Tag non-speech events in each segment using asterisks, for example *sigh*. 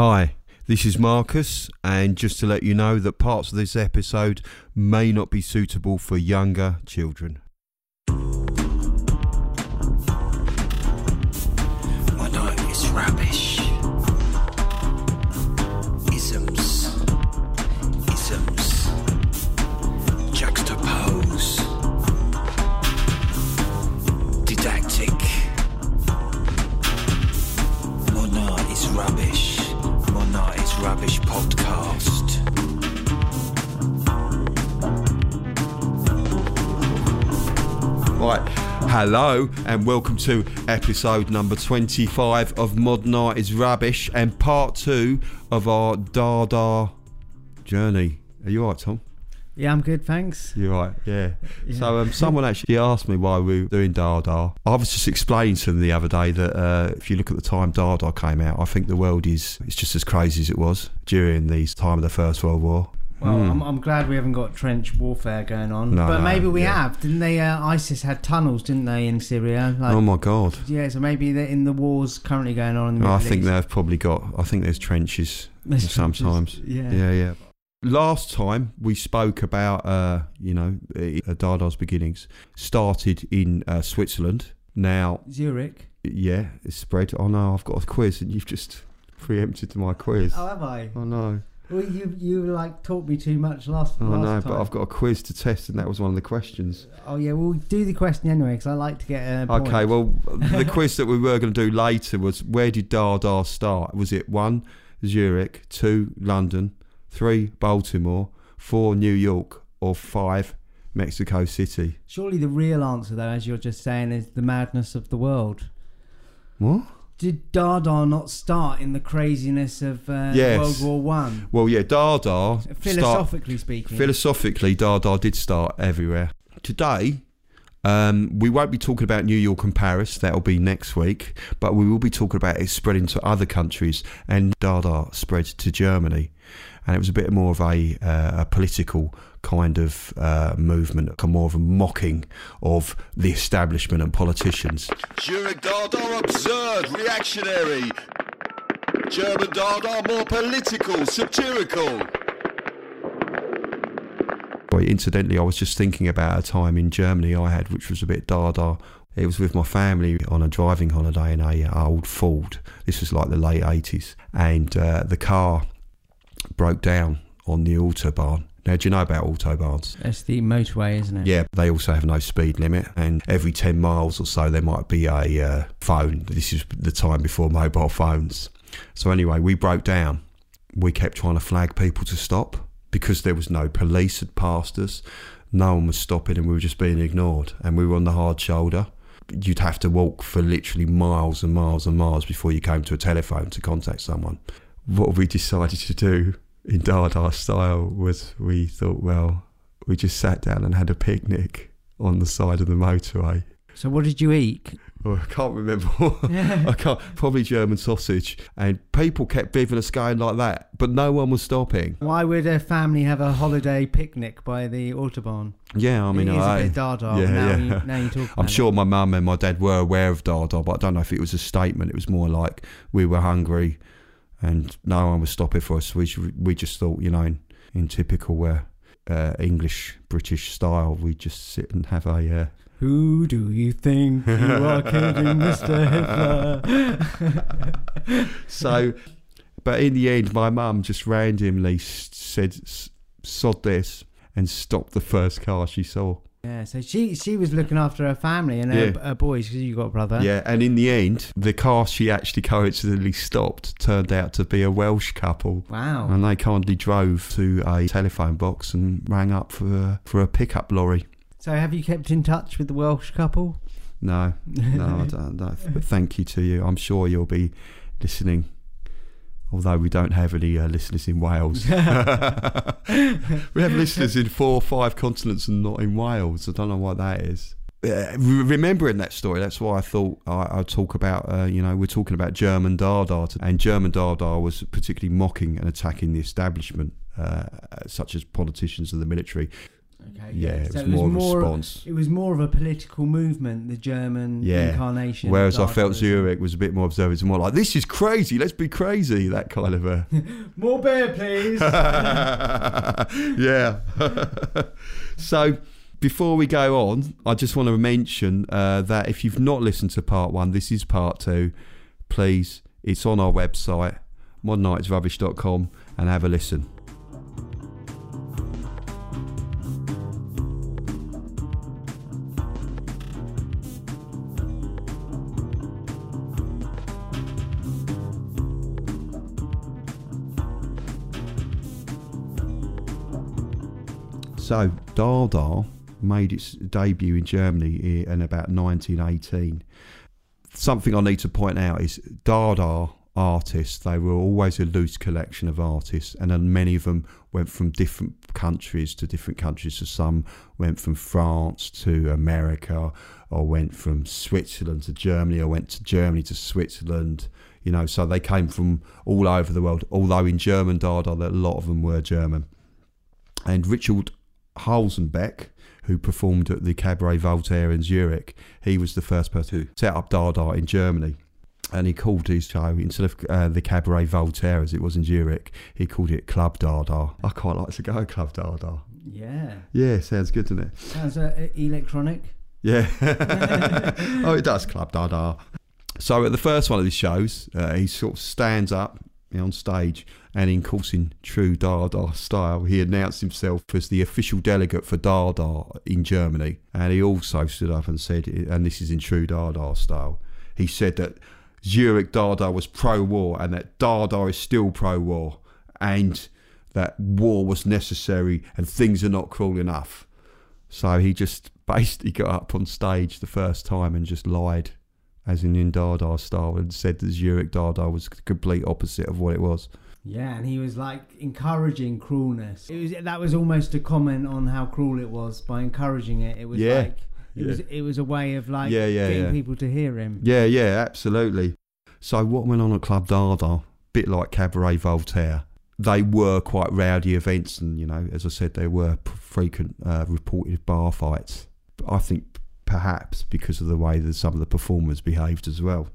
Hi, this is Marcus, and just to let you know that parts of this episode may not be suitable for younger children. Hello, and welcome to episode number 25 of Modern Art is Rubbish and part two of our Dada journey. Are you alright, Tom? Yeah, I'm good, thanks. You're right, yeah. So um, someone actually asked me why we were doing Dada. I was just explaining to them the other day that uh, if you look at the time Dada came out, I think the world is it's just as crazy as it was during the time of the First World War. Well, I'm, I'm glad we haven't got trench warfare going on. No, but no, maybe we yeah. have. Didn't they? Uh, ISIS had tunnels, didn't they, in Syria? Like, oh my God. yeah, so maybe they're in the wars currently going on in the I think East. they've probably got. I think there's trenches There's trenches, sometimes. yeah. yeah, yeah. Last time we spoke about, uh, you know, uh, Dada's beginnings started in uh, Switzerland. Now, Zurich. yeah, it's spread. Oh no, I've got a quiz, and you've just *laughs* preempted my quiz. Oh, have I? Oh no, Well, you you like taught me too much last. oh last no, time. but I've got a quiz to test, and that was one of the questions. Oh yeah, we'll do the question anyway because I like to get a. Point. Okay, well, the *laughs* quiz that we were going to do later was where did Dada start? Was it one, Zurich, two, London, three, Baltimore, four, New York, or five, Mexico City? Surely the real answer, though, as you're just saying, is the madness of the world. What? Did Dada not start in the craziness of uh, Yes. World War One? Well, yeah, Dada. start- Philosophically speaking. philosophically, Dada did start everywhere. Today, um, we won't be talking about New York and Paris. That'll be next week. But we will be talking about it spreading to other countries, and Dada spread to Germany, and it was a bit more of a, uh, a political kind of uh, movement, more of a mocking of the establishment and politicians. Zurich Dada absurd, reactionary. German Dada more political, satirical. Incidentally, I was just thinking about a time in Germany I had, which was a bit dada. It was with my family on a driving holiday in a uh, old Ford. This was like the late eighties, and uh, the car broke down on the autobahn. Now, do you know about autobahns? That's the motorway, isn't it? Yeah, they also have no speed limit, and every 10 miles or so, there might be a uh, phone. This is the time before mobile phones. So, anyway, we broke down. We kept trying to flag people to stop because there was no police had passed us. No one was stopping, and we were just being ignored. And we were on the hard shoulder. You'd have to walk for literally miles and miles and miles before you came to a telephone to contact someone. What we decided to do in Dada style was we thought, well, we just sat down and had a picnic on the side of the motorway. So what did you eat? Oh, I can't remember. *laughs* I can't. Probably German sausage. And people kept giving us going like that, but no one was stopping. Why would a family have a holiday picnic by the autobahn? Yeah, I mean, it is I, a bit Dada. Yeah, now, yeah. You, now you talk. I'm sure it. my mum and my dad were aware of Dada, but I don't know if it was a statement. It was more like we were hungry, and no one was stopping for us. We we just thought, you know, in, in typical uh, uh, English British style, we just sit and have a. Uh, Who do you think you are kidding, *laughs* Mr. Hitler? *laughs* so, but in the end, my mum just randomly said, "Sod this," and stopped the first car she saw. Yeah, so she she was looking after her family and her, Yeah. her boys because you got a brother. Yeah, and in the end, the car she actually coincidentally stopped turned out to be a Welsh couple. Wow. And they kindly drove to a telephone box and rang up for a, for a pickup lorry. So have you kept in touch with the Welsh couple? No, *laughs* no, I don't, no. But thank you to you. I'm sure you'll be listening. Although we don't have any uh, listeners in Wales, *laughs* we have listeners in four or five continents and not in Wales. I don't know why that is. Uh, remembering that story, that's why I thought I, I'd talk about. Uh, you know, we're talking about German Dada, and German Dada was particularly mocking and attacking the establishment, uh, such as politicians and the military. Okay, Yeah, it so was more of a response. It was more of a political movement, the German Yeah. incarnation. Whereas I felt Zurich was a bit more observant, more like this is crazy. Let's be crazy. That kind of a *laughs* More beer, please. *laughs* yeah. *laughs* so before we go on, I just want to mention uh, that if you've not listened to part one, this is part two. Please, it's on our website, modernartisrubbish.com, and have a listen. So, Dada made its debut in Germany in about 1918. Something I need to point out is Dada artists, they were always a loose collection of artists, and then many of them went from different countries to different countries. So, some went from France to America, or went from Switzerland to Germany, or went to Germany to Switzerland. You know, so they came from all over the world. Although in German Dada, a lot of them were German and Richard Huelsenbeck, who performed at the Cabaret Voltaire in Zurich, he was the first person to set up Dada in Germany. And he called his show, instead of uh, the Cabaret Voltaire as it was in Zurich, he called it Club Dada. I quite like to go Club Dada. yeah. Yeah, sounds good, doesn't it? Sounds uh, electronic. Yeah. *laughs* oh, it does, Club Dada. So at the first one of his shows, uh, he sort of stands up on stage and, in course, in true Dada style, he announced himself as the official delegate for Dada in Germany. And he also stood up and said, and this is in true Dada style, he said that Zurich Dada was pro-war and that Dada is still pro-war and that war was necessary and things are not cruel enough. So he just *laughs* basically got up on stage the first time and just lied, as in in Dada style, and said that Zurich Dada was the complete opposite of what it was. Yeah, and he was like encouraging cruelness. It was that was almost a comment on how cruel it was by encouraging it. It was Yeah, like it yeah. was it was a way of like Yeah, yeah, getting yeah. people to hear him. Yeah, yeah, absolutely. So what went on at Club Dada, bit like Cabaret Voltaire, they were quite rowdy events, and you know, as I said, there were frequent uh, reported bar fights. But I think perhaps because of the way that some of the performers behaved as well.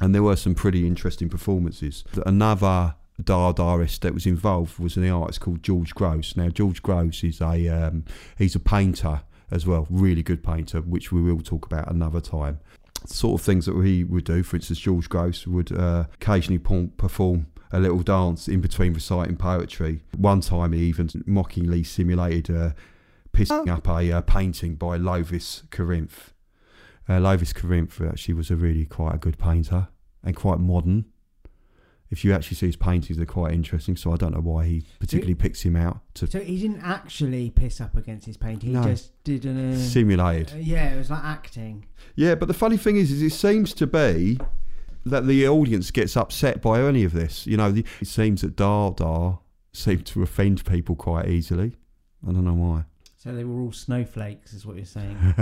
And there were some pretty interesting performances. Another Dadaist that was involved was an artist called George Grosz. Now George Grosz is a um, he's a painter as well, really good painter, which we will talk about another time sort of things that he would do. For instance, George Grosz would uh, occasionally perform a little dance in between reciting poetry. One time, he even mockingly simulated uh, pissing up a uh, painting by Lovis Corinth. Uh, Lovis Corinth actually was a really quite a good painter and quite modern. If you actually see his paintings, they're quite interesting. So I don't know why he particularly picks him out to So he didn't actually piss up against his painting. No. He just did an. Uh, simulate. uh, yeah, it was like acting. Yeah, but the funny thing is, is it seems to be that the audience gets upset by any of this. You know, the, it seems that Dada seemed to offend people quite easily. I don't know why. So they were all snowflakes, is what you're saying. *laughs*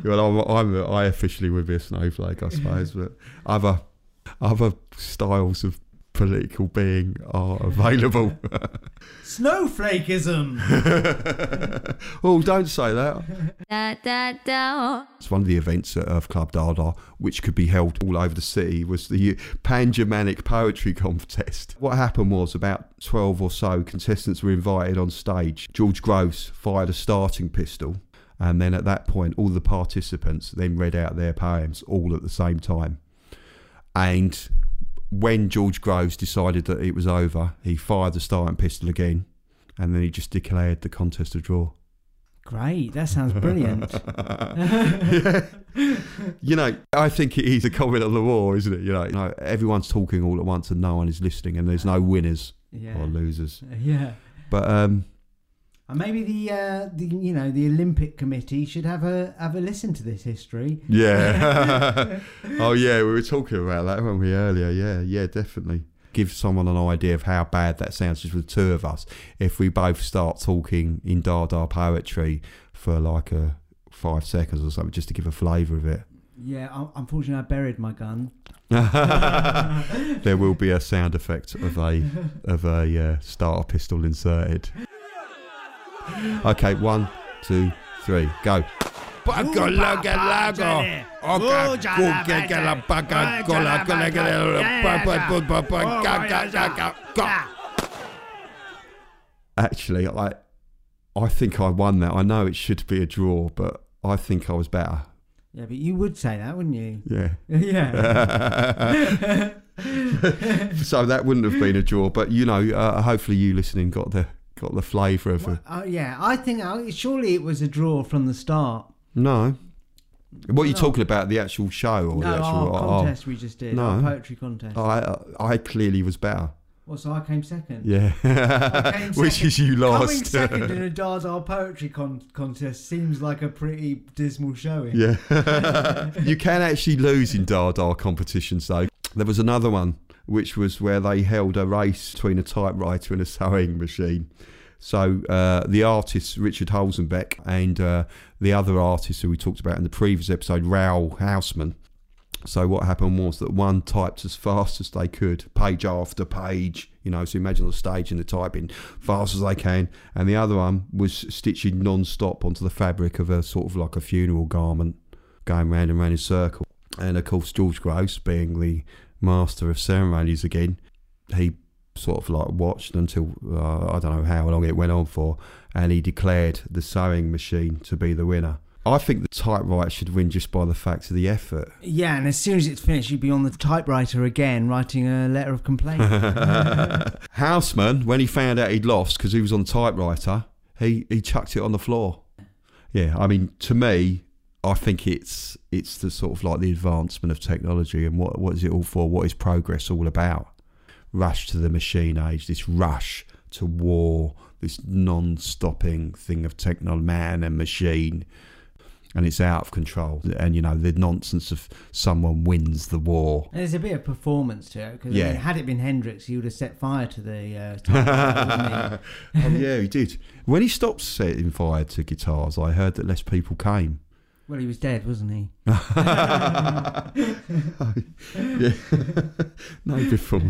*laughs* well, I'm, I'm I officially would be a snowflake, I suppose, but other other styles of political being are *laughs* available. *laughs* Snowflakeism. oh, don't say that. da da da. It's one of the events at Earth Club Dada, which could be held all over the city, was the Pan Germanic Poetry Contest. What happened was about 12 or so contestants were invited on stage. George Grosz fired a starting pistol, and then at that point, all the participants then read out their poems all at the same time. And when George Grosz decided that it was over, he fired the starting pistol again, and then he just declared the contest a draw. Great, that sounds brilliant. *laughs* *laughs* you know, I think it is a comment on the war, isn't it? You know, you know, everyone's talking all at once and no one is listening, and there's no winners Yeah. or losers. Yeah. But um, And maybe the uh, the you know the Olympic Committee should have a have a listen to this history. yeah, *laughs* *laughs* oh yeah, we were talking about that, weren't we earlier? Yeah, yeah, definitely. Give someone an idea of how bad that sounds just with two of us. If we both start talking in Dada poetry for like a five seconds or something, just to give a flavour of it. Yeah, unfortunately, I buried my gun. *laughs* there will be a sound effect of a of a uh, starter pistol inserted. Okay, one, two, three, go. Actually, I I think I won that. I know it should be a draw, but I think I was better. Yeah, but you would say that, wouldn't you? Yeah. *laughs* yeah. *laughs* so that wouldn't have been a draw, but you know, uh, hopefully you listening got the got the flavour of it. Uh, yeah, I think uh, surely it was a draw from the start. No. What are you No. talking about? The actual show or no, the actual our oh, contest we just did, no. our poetry contest. oh, I I clearly was better. well, so I came second. Yeah. Came *laughs* Which second. is you Coming lost. second in *laughs* a Dardar poetry con- contest seems like a pretty dismal showing. yeah. *laughs* you can actually lose in Dardar competitions though. There was another one which was where they held a race between a typewriter and a sewing machine. So uh, the artist Richard Huelsenbeck and uh, the other artist who we talked about in the previous episode, Raoul Hausmann. So what happened was that one typed as fast as they could, page after page, you know, so imagine the stage and the typing fast as they can, and the other one was stitching non-stop onto the fabric of a sort of like a funeral garment, going round and round in circle. And of course, George Grosz, being the master of ceremonies again, he sort of like watched until uh, I don't know how long it went on for, and he declared the sewing machine to be the winner. I think the typewriter should win just by the fact of the effort. Yeah, and as soon as it's finished, you'd be on the typewriter again, writing a letter of complaint. *laughs* Hausmann, when he found out he'd lost because he was on typewriter, he, he chucked it on the floor. Yeah, I mean, to me, I think it's it's the sort of like the advancement of technology and what what is it all for? What is progress all about? Rush to the machine age, this rush to war, this non-stopping thing of technology, man and machine, and it's out of control. And you know the nonsense of someone wins the war. And There's a bit of performance to it because Yeah. had it been Hendrix, he would have set fire to the uh, *laughs* wouldn't he? oh yeah, he did. When he stopped setting fire to guitars, I heard that less people came. Well, he was dead, wasn't he? *laughs* yeah. no before.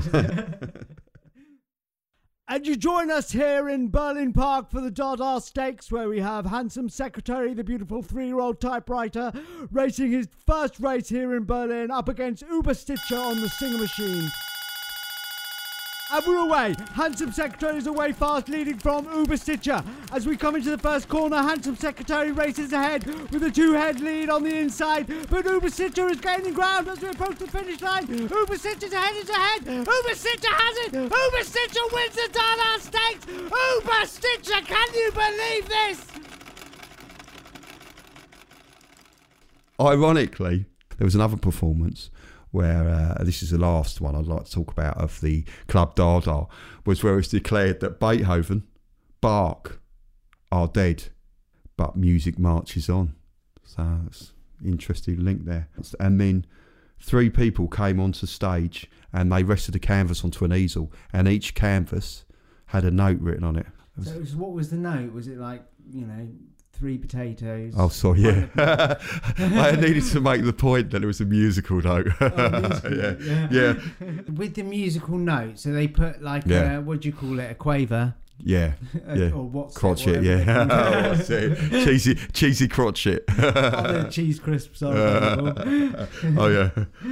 And you join us here in Berlin Park for the Dada Stakes, where we have handsome secretary, the beautiful three-year-old typewriter, racing his first race here in Berlin up against Uber Stitcher on the Singer Machine. And we're away. Handsome Secretary is away fast, leading from Uber Stitcher. As we come into the first corner, Handsome Secretary races ahead with a two-head lead on the inside. But Uber Stitcher is gaining ground as we approach the finish line. Uber Stitcher's ahead is ahead. Uber Stitcher has it. Uber Stitcher wins the Dada Stakes. Uber Stitcher, can you believe this? Ironically, there was another performance where uh, this is the last one I'd like to talk about of the Club Dada, was where it's declared that Beethoven, Bach are dead, but music marches on. So it's interesting link there. And then three people came onto stage and they rested a canvas onto an easel, and each canvas had a note written on it. So it was- what was the note? Was it like, you know, three potatoes? Oh, sorry, yeah. *laughs* I needed to make the point that it was a musical note. *laughs* yeah, yeah, *laughs* With the musical note, so they put like, Yeah. uh, what do you call it, a quaver? yeah, yeah. Or what's it, Crotchet, they yeah. it. Cheesy, cheesy crotchet. Oh, cheese crisps are oh yeah.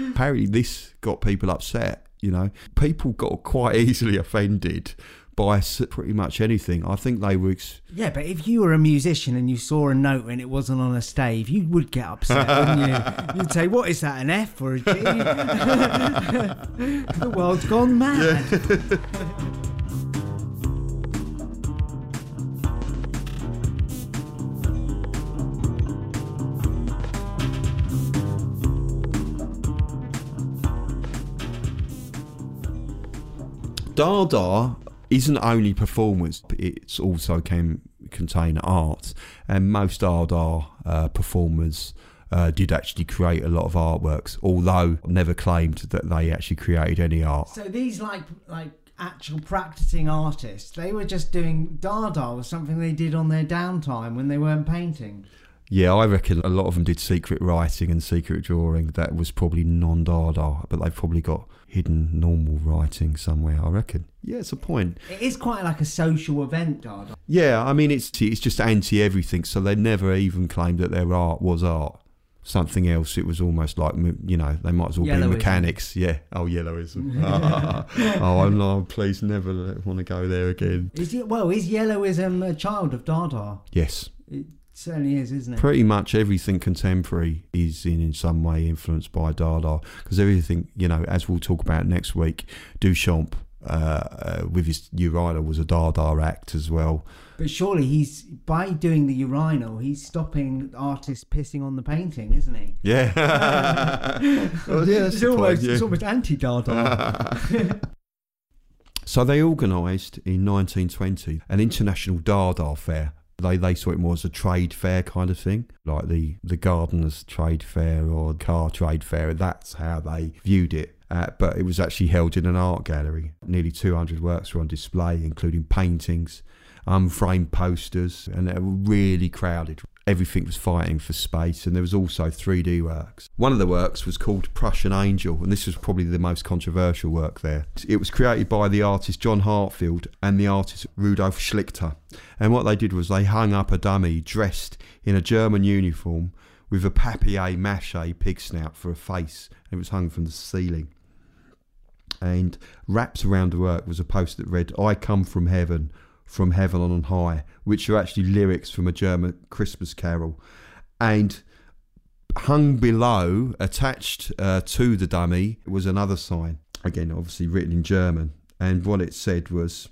Apparently, this got people upset. You know, people got quite easily offended by s- pretty much anything. I think they were. Ex- Yeah, but if you were a musician and you saw a note and it wasn't on a stave, you would get upset, wouldn't you? *laughs* You'd say, "What is that? An F or a G?" *laughs* the world's gone mad. Dada isn't only performance; it's also can contain art, and most Dada uh, performers. Uh, did actually create a lot of artworks, although never claimed that they actually created any art. So these like like actual practicing artists, they were just doing Dada was something they did on their downtime when they weren't painting. Yeah, I reckon a lot of them did secret writing and secret drawing. That was probably non Dada, but they've probably got hidden normal writing somewhere. I reckon. Yeah, it's a point. It is quite like a social event, Dada. Yeah, I mean it's it's just anti everything, so they never even claimed that their art was art. Something else, it was almost like you know they might as well Yellowism. be mechanics. Yeah. Oh, yellowism. *laughs* *laughs* oh, I'm not. Please never want to go there again. Is it, well, is yellowism a child of Dada? Yes. It certainly is, isn't it? Pretty much everything contemporary is in, in some way influenced by Dada because everything, you know, as we'll talk about next week, Duchamp uh, uh, with his urinal was a Dada act as well. But surely he's by doing the urinal, he's stopping artists pissing on the painting, isn't he? Yeah. *laughs* *laughs* well, yeah, that's it's the point, yeah. it's almost anti-Dada. *laughs* So they organised in 1920 an international Dada fair. They, they saw it more as a trade fair kind of thing, like the, the gardeners trade fair or car trade fair. That's how they viewed it. Uh, but it was actually held in an art gallery. Nearly 200 works were on display, including paintings, unframed posters, and they were really crowded. Everything was fighting for space, and there was also 3D works. One of the works was called Prussian Angel, and this was probably the most controversial work there. It was created by the artist John Heartfield and the artist Rudolf Schlichter. And what they did was they hung up a dummy dressed in a German uniform with a papier mache pig snout for a face, and it was hung from the ceiling and wrapped around the work was a post that read "I come from heaven, from heaven on high," which are actually lyrics from a German Christmas carol, and hung below, attached uh, to the dummy, was another sign. Again, obviously written in German, and what it said was.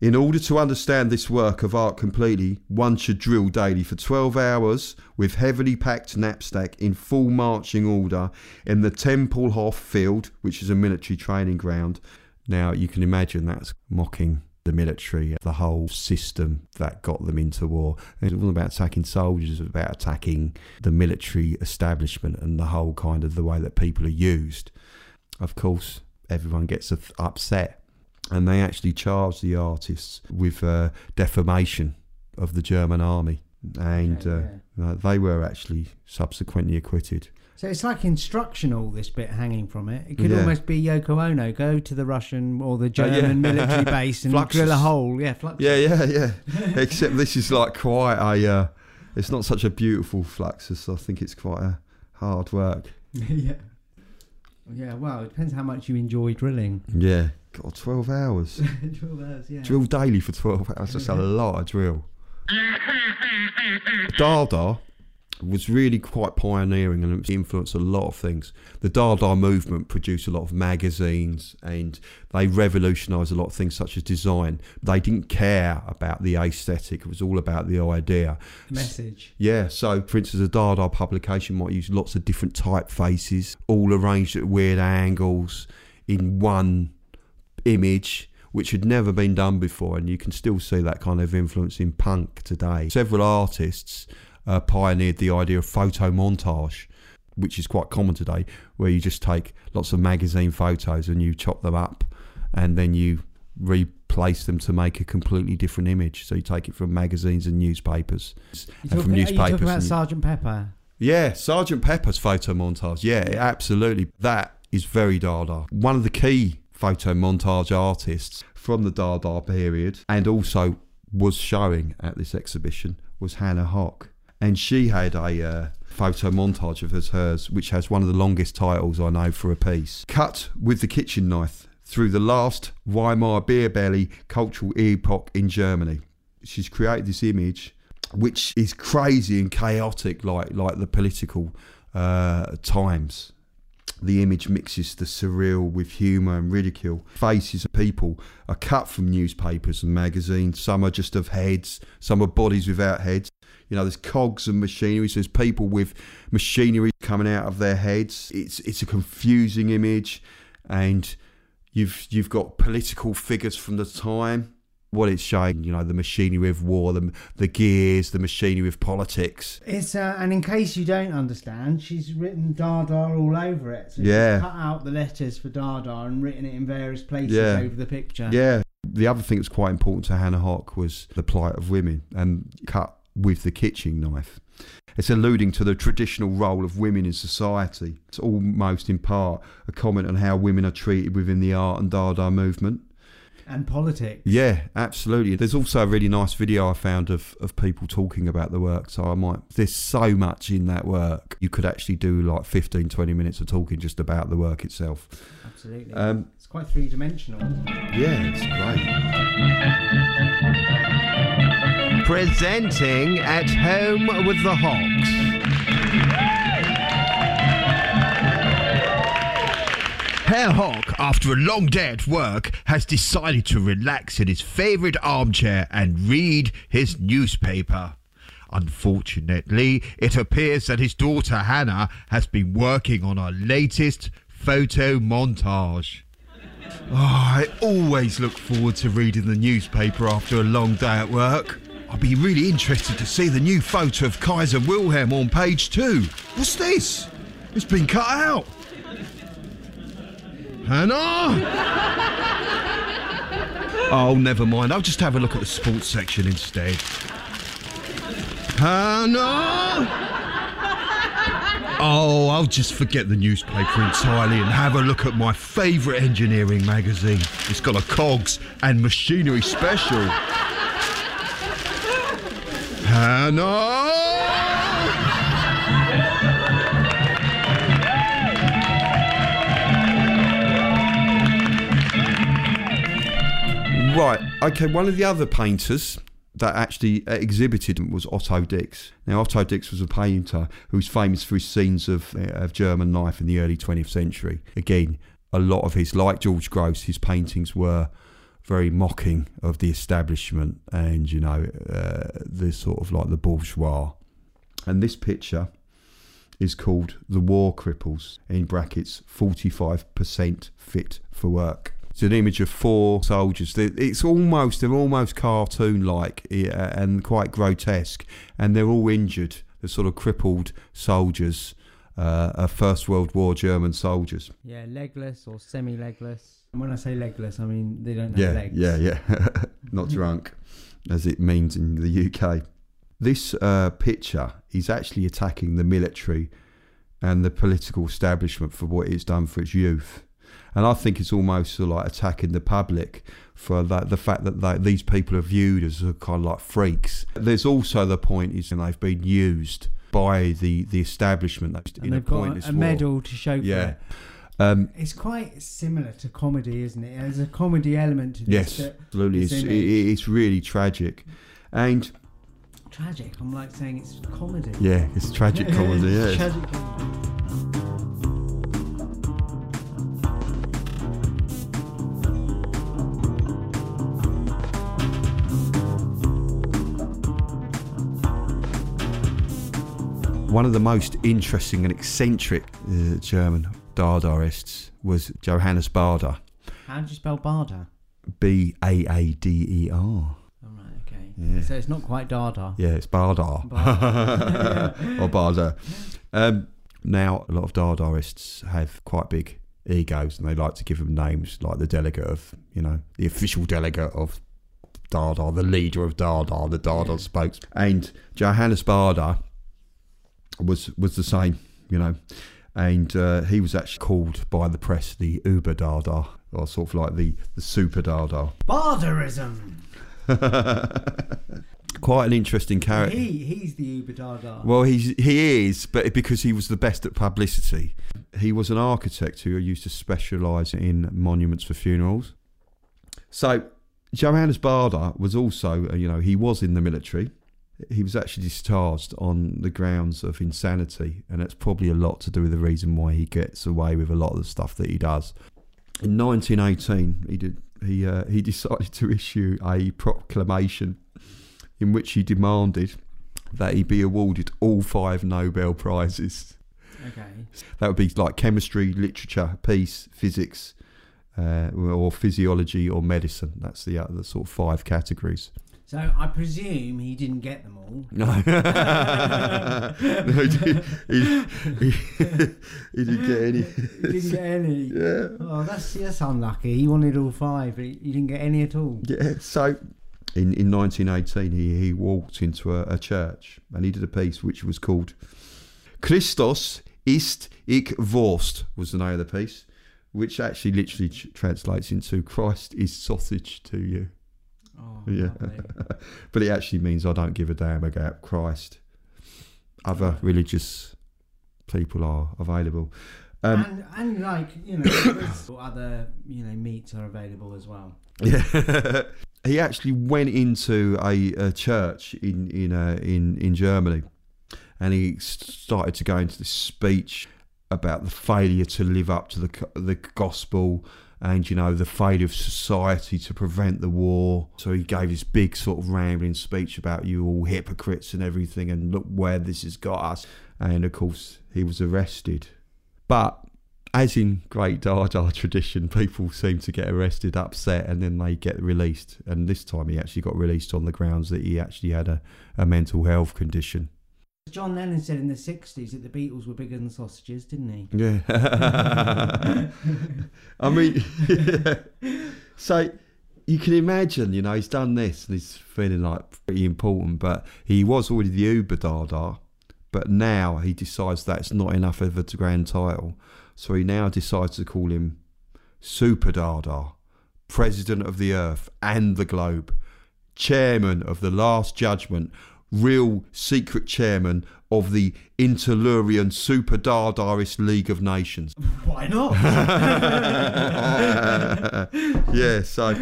In order to understand this work of art completely, one should drill daily for 12 hours with heavily packed knapsack in full marching order in the Tempelhof field, which is a military training ground. Now, you can imagine that's mocking the military, the whole system that got them into war. It wasn't about attacking soldiers, it was about attacking the military establishment and the whole kind of the way that people are used. Of course, everyone gets upset and they actually charged the artists with uh, defamation of the German army, and uh, uh, they were actually subsequently acquitted. So it's like instructional. This bit hanging from it. It could Yeah. almost be Yoko Ono. Go to the Russian or the Uh, yeah. German *laughs* military base and Fluxus. drill a hole. Yeah, Fluxus. Yeah, yeah, yeah. Except this is like quite a. Uh, it's not such a beautiful fluxus. I think it's quite a hard work. *laughs* yeah. Yeah, well, it depends how much you enjoy drilling. Yeah, God, twelve hours. *laughs* 12 hours, yeah. drill daily for 12 hours. That's a lot of drill. Dada was really quite pioneering and it influenced a lot of things. The Dada movement produced a lot of magazines and they revolutionised a lot of things such as design. They didn't care about the aesthetic, it was all about the idea. Message. Yeah, so for instance, a Dada publication might use lots of different typefaces, all arranged at weird angles in one image, which had never been done before, and you can still see that kind of influence in punk today. Several artists uh, pioneered the idea of photo montage, which is quite common today, where you just take lots of magazine photos and you chop them up, and then you replace them to make a completely different image. So you take it from magazines and newspapers, and from are you newspapers. talking about Sergeant Pepper? yeah, Sergeant Pepper's photo montage. Yeah, absolutely. That is very Dada. One of the key photo montage artists from the Dada period and also was showing at this exhibition was Hannah Höch. And she had a uh, photo montage of hers, which has one of the longest titles I know for a piece. Cut with the kitchen knife through the last Weimar beer belly cultural epoch in Germany. She's created this image which is crazy and chaotic, like like the political uh, times. The image mixes the surreal with humour and ridicule. Faces of people are cut from newspapers and magazines. Some are just of heads. Some are bodies without heads. You know, there's cogs and machinery. So there's people with machinery coming out of their heads. It's it's a confusing image, and you've you've got political figures from the time what it's showing, you know, the machinery of war, the, the gears, the machinery of politics. It's uh, and in case you don't understand, she's written Dada all over it. So Yeah. she's cut out the letters for Dada and written it in various places Yeah. over the picture. Yeah. The other thing that's quite important to Hannah Höch was the plight of women and cut with the kitchen knife. It's alluding to the traditional role of women in society. It's almost in part a comment on how women are treated within the art and Dada movement. And politics. Yeah, absolutely. There's also a really nice video I found of, of people talking about the work. So I might, there's so much in that work. You could actually do like 15, 20 minutes of talking just about the work itself. Absolutely. Um, it's quite three dimensional. Yeah, it's great. Presenting at home with the Hawks. Herr Hawk, after a long day at work, has decided to relax in his favourite armchair and read his newspaper. Unfortunately, it appears that his daughter Hannah has been working on her latest photo montage. Oh, I always look forward to reading the newspaper after a long day at work. I'd be really interested to see the new photo of Kaiser Wilhelm on page two. What's this? It's been cut out. Hannah? oh, never mind. I'll just have a look at the sports section instead. Hannah? Oh, I'll just forget the newspaper entirely and have a look at my favourite engineering magazine. It's got a cogs and machinery special. Hannah? Right, okay, one of the other painters that actually exhibited was Otto Dix. Now, Otto Dix was a painter who was famous for his scenes of, uh, of German life in the early 20th century. Again, a lot of his, like George Grosz, his paintings were very mocking of the establishment and, you know, uh, the sort of like the bourgeois. And this picture is called The War Cripples, in brackets, 45% fit for work. It's an image of four soldiers. It's almost, they're almost cartoon like and quite grotesque, and they're all injured. They're sort of crippled soldiers, uh, uh, First World War German soldiers. Yeah, legless or semi-legless. And when I say legless, I mean they don't have Yeah, legs. yeah, yeah. *laughs* Not drunk, *laughs* as it means in the UK. This uh, picture is actually attacking the military and the political establishment for what it's done for its youth. And I think it's almost like attacking the public for that, the fact that they, these people are viewed as kind of like freaks. There's also the point is they've been used by the, the establishment And in they've got a war. medal to show for Yeah. it. Um, It's quite similar to comedy, isn't it? There's a comedy element to this. yes, absolutely. It's, it, it's really tragic. And tragic. I'm like saying it's comedy. yeah, it's tragic *laughs* comedy. Yeah. One of the most interesting and eccentric uh, German Dadaists was Johannes Baader, How do you spell Baader? B A A D E R. All right, okay. Yeah. So it's not quite Dada. Yeah, it's Bader. *laughs* or Bader. Um, now, a lot of Dadaists have quite big egos and they like to give them names like the delegate of, you know, the official delegate of Dada, the leader of Dada, the Dada spokes. And Johannes Baader was was the same, you know. And uh, he was actually called by the press the Uber Dada, or sort of like the, the Super Dada. Bardarism. *laughs* Quite an interesting character. He he's the Uber Dada. Well, he's he is, but because he was the best at publicity. He was an architect who used to specialise in monuments for funerals. So, Johannes Baader was also, you know, he was in the military. He was actually discharged on the grounds of insanity, and that's probably a lot to do with the reason why he gets away with a lot of the stuff that he does. In 1918, he did he uh, he *laughs* decided to issue a proclamation in which he demanded that he be awarded all five Nobel prizes. Okay. That would be like chemistry, literature, peace, physics, uh, or physiology or medicine. That's the other sort of five categories. So I presume he didn't get them all. No, *laughs* no he, he, he didn't get any. He didn't get any. Yeah. Oh, that's that's unlucky. He wanted all five, but he he didn't get any at all. Yeah, so in, in 1918, he, he walked into a, a church and he did a piece which was called Christos ist ich Wurst, was the name of the piece, which actually literally translates into Christ is sausage to you. Oh, Yeah. *laughs* but it actually means I don't give a damn about Christ. Other religious people are available. Um, and, and like you know, *coughs* other you know meats are available as well. Yeah. *laughs* he actually went into a, a church in in, uh, in in Germany, and he started to go into this speech about the failure to live up to the the gospel, and you know the failure of society to prevent the war. So he gave this big sort of rambling speech about you all hypocrites and everything, and look where this has got us. And of course, he was arrested. But as in great Dada tradition, people seem to get arrested, upset, and then they get released. And this time he actually got released on the grounds that he actually had a, a mental health condition. John Lennon said in the '60s that the Beatles were bigger than sausages, didn't he? Yeah. *laughs* I mean, *laughs* so you can imagine, you know, he's done this and he's feeling like pretty important, but he was already the Uber Dada, but now he decides that's not enough of a grand title. So he now decides to call him Super Dada, President of the Earth and the Globe, Chairman of the Last Judgment, real secret chairman of the Interlurian Super Dadaist League of Nations. Why not? *laughs* yeah, so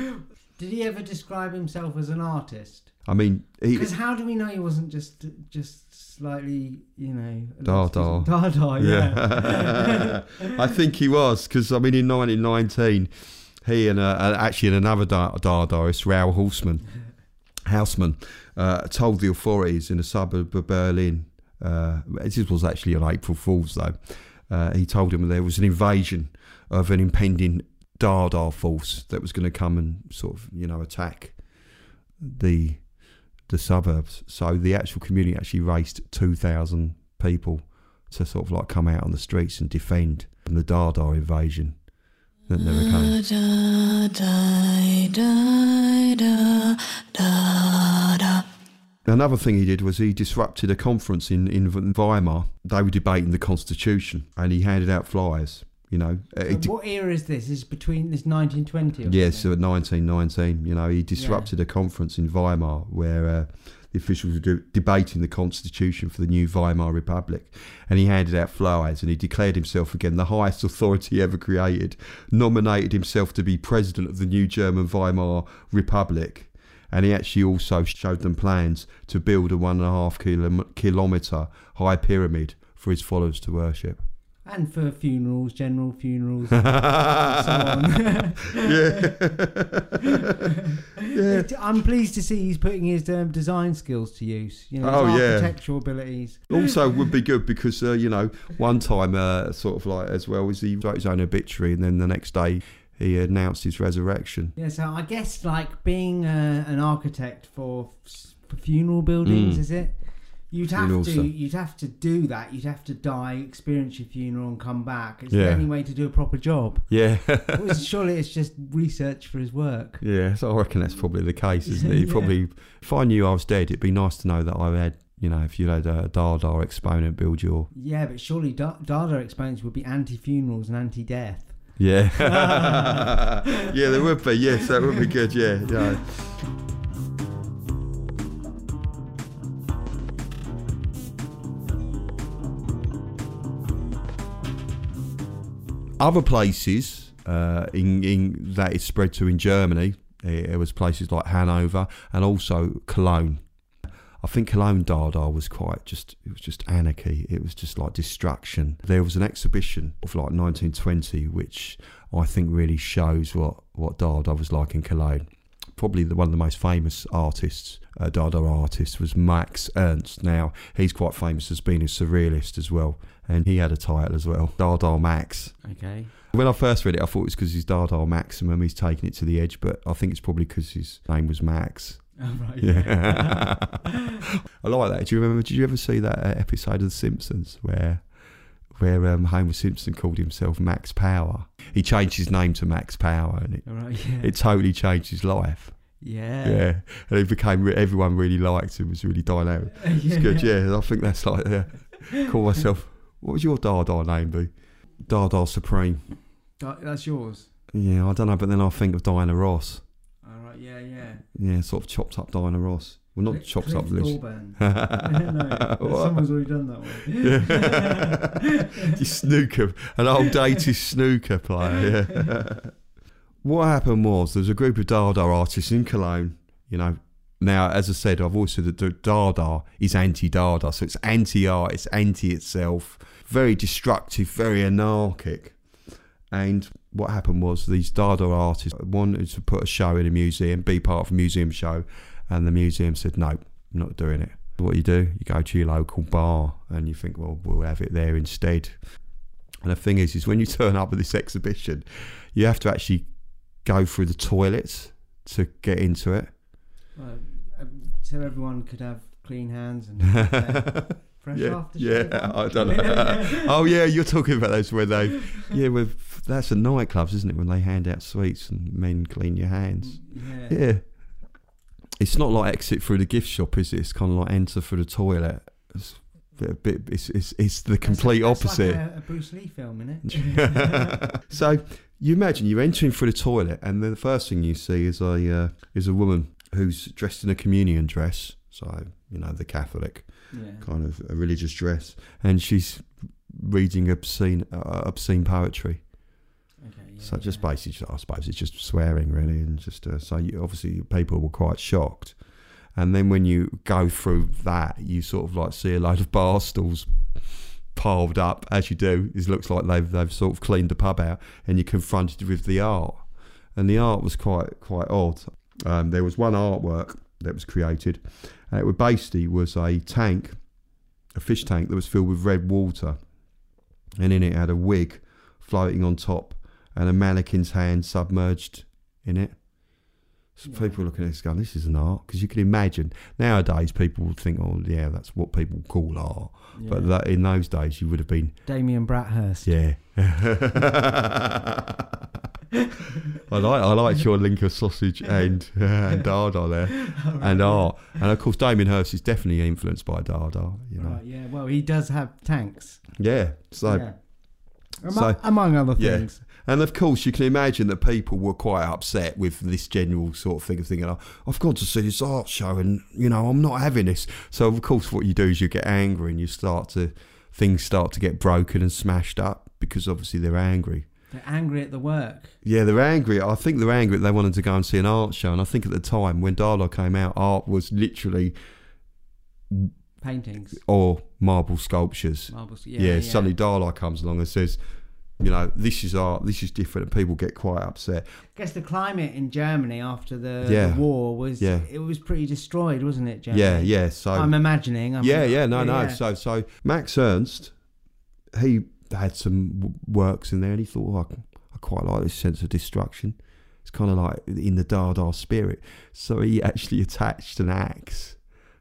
Did he ever describe himself as an artist? I mean, Because how do we know he wasn't just just slightly, you know, Dada. Dada, yeah. *laughs* yeah, I think he was because I mean, in 1919, he and uh, actually another da- Dadaist, Raoul Hausmann, Hausmann, uh, told the authorities in a suburb of Berlin. Uh, this was actually on April Fool's though. Uh, he told him there was an invasion of an impending Dardar force that was going to come and sort of you know attack the the suburbs. So the actual community actually raised two thousand people to sort of like come out on the streets and defend from the Dardar invasion that never came. Another thing he did was he disrupted a conference in, in Weimar. They were debating the constitution and he handed out flyers. You know, Uh, So he what era is this? Is between this 1920 or Yes, something? so at 1919, you know, he disrupted a conference in Weimar where uh, the officials were de- debating the constitution for the new Weimar Republic. And he handed out flyers and he declared himself again the highest authority ever created, nominated himself to be president of the new German Weimar Republic. And he actually also showed them plans to build a one and a half kilom- kilometre high pyramid for his followers to worship. And for funerals, general funerals, and *laughs* so on. *laughs* yeah. *laughs* I'm pleased to see he's putting his um, design skills to use. You know, Oh, yeah. architectural abilities. also would be good because uh, you know one time uh, sort of like as well as he wrote his own obituary and then the next day he announced his resurrection Yeah, so I guess like being uh, an architect for, for funeral buildings, Mm. is it? You'd have to you'd have to do that. You'd have to die, experience your funeral, and come back. It's Yeah. the only way to do a proper job. yeah Well, surely it's just research for his work. yeah so i reckon that's probably the case isn't it *laughs* Yeah. He probably if i knew i was dead it'd be nice to know that i had you know if you had a dada exponent build your Yeah, but surely Da- Dada exponents would be anti-funerals and anti-death. yeah *laughs* *laughs* yeah there would be yes that would be good yeah yeah other places uh, in, in that is spread to in Germany, it, there was places like Hanover and also Cologne. I think Cologne Dada was quite just it was just anarchy. It was just like destruction. There was an exhibition of like 1920, which I think really shows what what Dada was like in Cologne. Probably the, one of the most famous artists, uh, Dada artist, was Max Ernst. Now he's quite famous as being a surrealist as well, and he had a title as well, Dada Max. Okay. When I first read it, I thought it was because he's Dada Maximum. He's taking it to the edge, but I think it's probably because his name was Max. *laughs* Oh, right. Yeah, *laughs* I like that. Do you remember? Did you ever see that uh, episode of The Simpsons where where um, Homer Simpson called himself Max Power? He changed his name to Max Power, and it, right. Yeah. it totally changed his life. Yeah. Yeah, and he became everyone really liked him. Was really dynamic. *laughs* It's good. Yeah, I think that's like yeah. Call myself. What was your Dada name be? Dada Supreme. That- That's yours. Yeah, I don't know, but then I think of Diana Ross. All right. Yeah. Yeah. Yeah, sort of chopped up Diana Ross. Well, not Cliff- chopped up Cliff Liz. Thorburn. *laughs* *laughs* no, someone's already done that one. *laughs* Your snooker, an old dated snooker player. Yeah. what happened was there was a group of Dada artists in Cologne. You know, now as I said, I've always said that Dada is anti-Dada, so it's anti-art, it's anti itself, very destructive, very anarchic. And what happened was these Dada artists wanted to put a show in a museum, be part of a museum show, and the museum said, no, I'm not doing it. What you do, you go to your local bar and you think, well, we'll have it there instead. And the thing is, is when you *laughs* turn up at this exhibition, you have to actually go through the toilets to get into it. Well, um, so everyone could have clean hands and *laughs* uh, fresh Yeah, after yeah, I don't know. *laughs* oh yeah, you're talking about those where they, yeah, with that's the nightclubs, isn't it? When they hand out sweets and men clean your hands. yeah. Yeah, it's not like exit through the gift shop, is it? It's kind of like enter through the toilet. It's a bit. It's it's, it's the complete That's opposite. Like a, a Bruce Lee film, innit? *laughs* *laughs* so you imagine you're entering through the toilet, and the first thing you see is a uh, is a woman who's dressed in a communion dress. So you know the Catholic yeah. kind of a religious dress, and she's reading obscene uh, obscene poetry. Yeah, So just basically, I suppose it's just swearing really, and just uh, so you, obviously people were quite shocked. And then when you go through that, you sort of like see a load of bar stools piled up, as you do. It looks like they've they've sort of cleaned the pub out, and you're confronted with the art. And the art was quite quite odd. Um, there was one artwork that was created, and it was basically was a tank, a fish tank that was filled with red water, and in it had a wig floating on top and a mannequin's hand submerged in it. So Yeah. people looking at this going, this is an art. Because you can imagine, nowadays people would think, oh, yeah, that's what people call art. But that, in those days, you would have been, Damien Brathurst. yeah. *laughs* *laughs* I like I like your link of sausage and *laughs* and Dada there and art and of course Damien Hirst is definitely influenced by Dada you know Right, yeah. Well, he does have tanks. yeah so yeah. Amo- so- among other Yeah. things. And of course, you can imagine that people were quite upset with this general sort of thing of thinking, oh, I've gone to see this art show and, you know, I'm not having this. So, of course, what you do is you get angry and you start to, things start to get broken and smashed up because obviously they're angry. They're angry at the work. Yeah, they're angry. I think they're angry that they wanted to go and see an art show. And I think at the time when Dada came out, art was literally, Paintings, or marble sculptures. marbles. Yeah, Yeah, yeah. suddenly Dada comes along and says, you know, this is art, this is different, and people get quite upset. I guess the climate in Germany after the, Yeah. the war was Yeah. it was pretty destroyed, wasn't it? Germany? Yeah, yeah. So I'm imagining. I'm, yeah, yeah, no, no. yeah. So, so Max Ernst, he had some works in there, and he thought, oh, I, I quite like this sense of destruction. It's kind of like in the Dada spirit. So he *laughs* actually attached an axe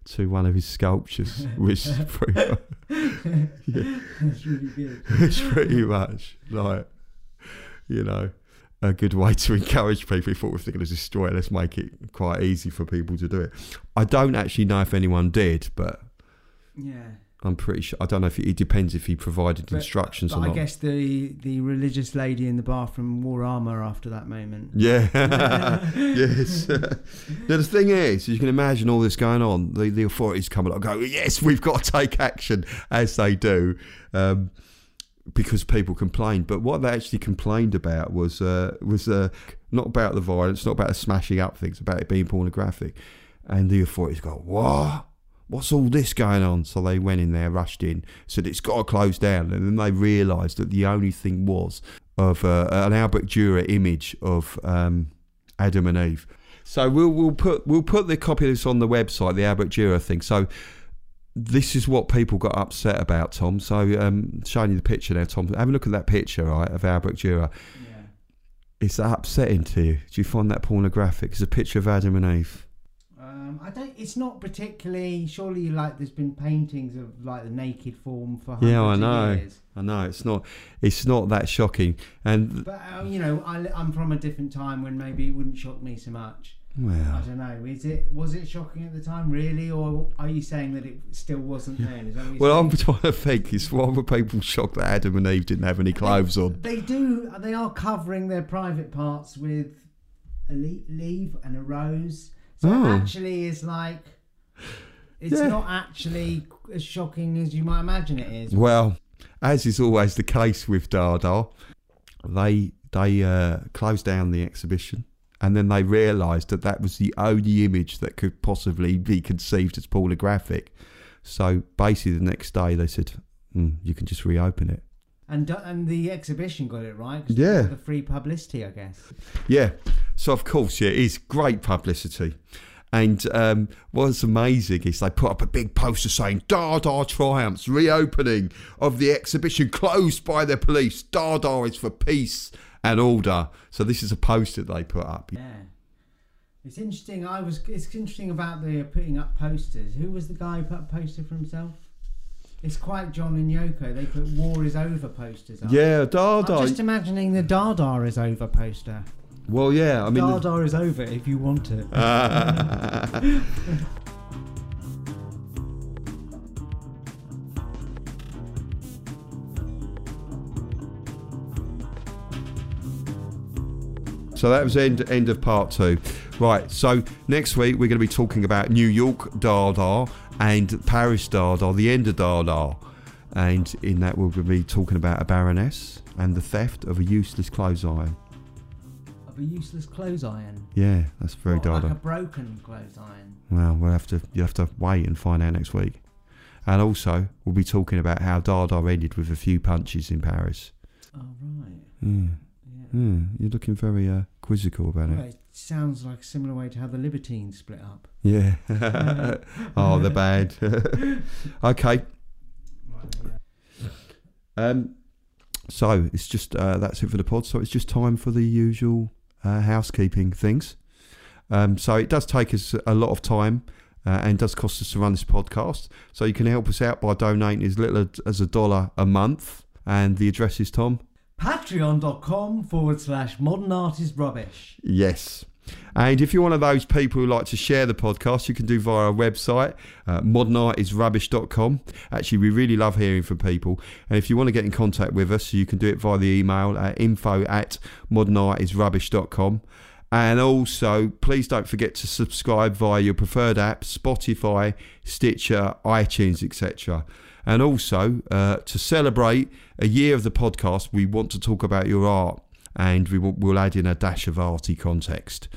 to one of his sculptures, *laughs* which is pretty, yeah, That's really good. *laughs* it's pretty much like, you know, a good way to encourage people. If what we're going to destroy, it, let's make it quite easy for people to do it. I don't actually know if anyone did, but Yeah. I'm pretty sure. I don't know if it, it depends if he provided But- instructions But or I not. I guess the the religious lady in the bathroom wore armor after that moment. Yeah. *laughs* *laughs* yes. now the thing is, you can imagine all this going on. The the authorities come along, and go, yes, we've got to take action, as they do, um, because people complained. But what they actually complained about was uh, was uh, not about the violence, not about the smashing up things, about it being pornographic. And the authorities go, what? What's all this going on? So they went in there, rushed in, said it's got to close down, and then they realised that the only thing was of uh, an Albert Dürer image of um, Adam and Eve. So we'll we'll put we'll put the copy of this on the website, the Albert Dürer thing. So this is what people got upset about, Tom. So um, showing you the picture now, Tom. Have a look at that picture, right, of Albert Dürer. Yeah. Is that upsetting to you? Do you find that pornographic? It's a picture of Adam and Eve. Um, I don't. It's not particularly. Surely, like there's been paintings of like the naked form for Yeah, I know. of years. I know it's not it's not that shocking, and But uh, you know, I, I'm from a different time when maybe it wouldn't shock me so much. Well, I don't know. Is it was it shocking at the time, really, or are you saying that it still wasn't then? Is that what you're well, saying? I'm trying to think. Is why were people shocked that Adam and Eve didn't have any clothes on? They do. They are covering their private parts with a leaf and a rose. So Oh. it actually, is like it's Yeah. not actually as shocking as you might imagine it is. Well, as is always the case with Dada, they they uh, closed down the exhibition, and then they realised that that was the only image that could possibly be conceived as pornographic. So basically, the next day they said, mm, "You can just reopen it." And and the exhibition got it right. Yeah. the free publicity, I guess. Yeah. So of course, yeah, it is great publicity. And um, what's amazing is they put up a big poster saying Dada triumphs, reopening of the exhibition closed by the police. Dada is for peace and order. So this is a poster they put up. Yeah. It's interesting. I was. It's interesting about the putting up posters. Who was the guy who put up a poster for himself? It's quite John and Yoko. They put "War is over" posters up. Yeah, I'm just imagining the Dada is over poster. well, yeah, I mean, Dada is over if you want it. *laughs* So that was end end of part two. Right. So next week we're going to be talking about New York Dada and Paris Dada, the end of Dada, and in that we'll be talking about a baroness and the theft of a useless clothes iron. of a useless clothes iron. Yeah, that's very What, Dada. Like a broken clothes iron. Well, we'll have to you have to wait and find out next week. And also we'll be talking about how Dada ended with a few punches in Paris. Oh right. Yeah. Yeah. Yeah, you're looking very uh, quizzical about Well, it. it sounds like a similar way to how the Libertines split up. Yeah. *laughs* oh, they're bad. *laughs* okay. Um, so it's just uh, that's it for the pod. So it's just time for the usual uh, housekeeping things. Um, so it does take us a lot of time uh, and does cost us to run this podcast. So you can help us out by donating as little as a dollar a month. And the address is Tom. Patreon.com forward slash modern art is rubbish. Yes. And if you're one of those people who like to share the podcast, you can do via our website, uh, modernartisrubbish.com. Actually, we really love hearing from people. And if you want to get in contact with us, you can do it via the email at info at modernartisrubbish.com. And also, please don't forget to subscribe via your preferred app, Spotify, Stitcher, iTunes, etc. And also, uh, to celebrate a year of the podcast, we want to talk about your art and we will, we'll add in a dash of arty context.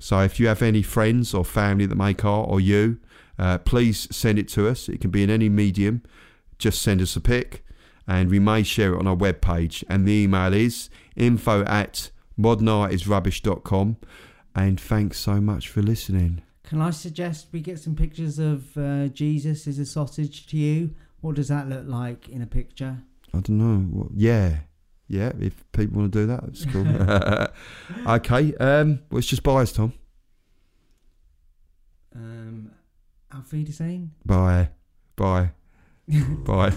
So if you have any friends or family that make art or you, uh, please send it to us. It can be in any medium. Just send us a pic and we may share it on our webpage. And the email is info at modernartisrubbish.com. And thanks so much for listening. Can I suggest we get some pictures of uh, Jesus as a sausage to you? What does that look like in a picture? I don't know. What, yeah. Yeah, if people want to do that, that's cool. *laughs* *laughs* okay, um, well, it's just bias, Tom. Um, Auf Wiedersehen. Bye. Bye. *laughs* Bye.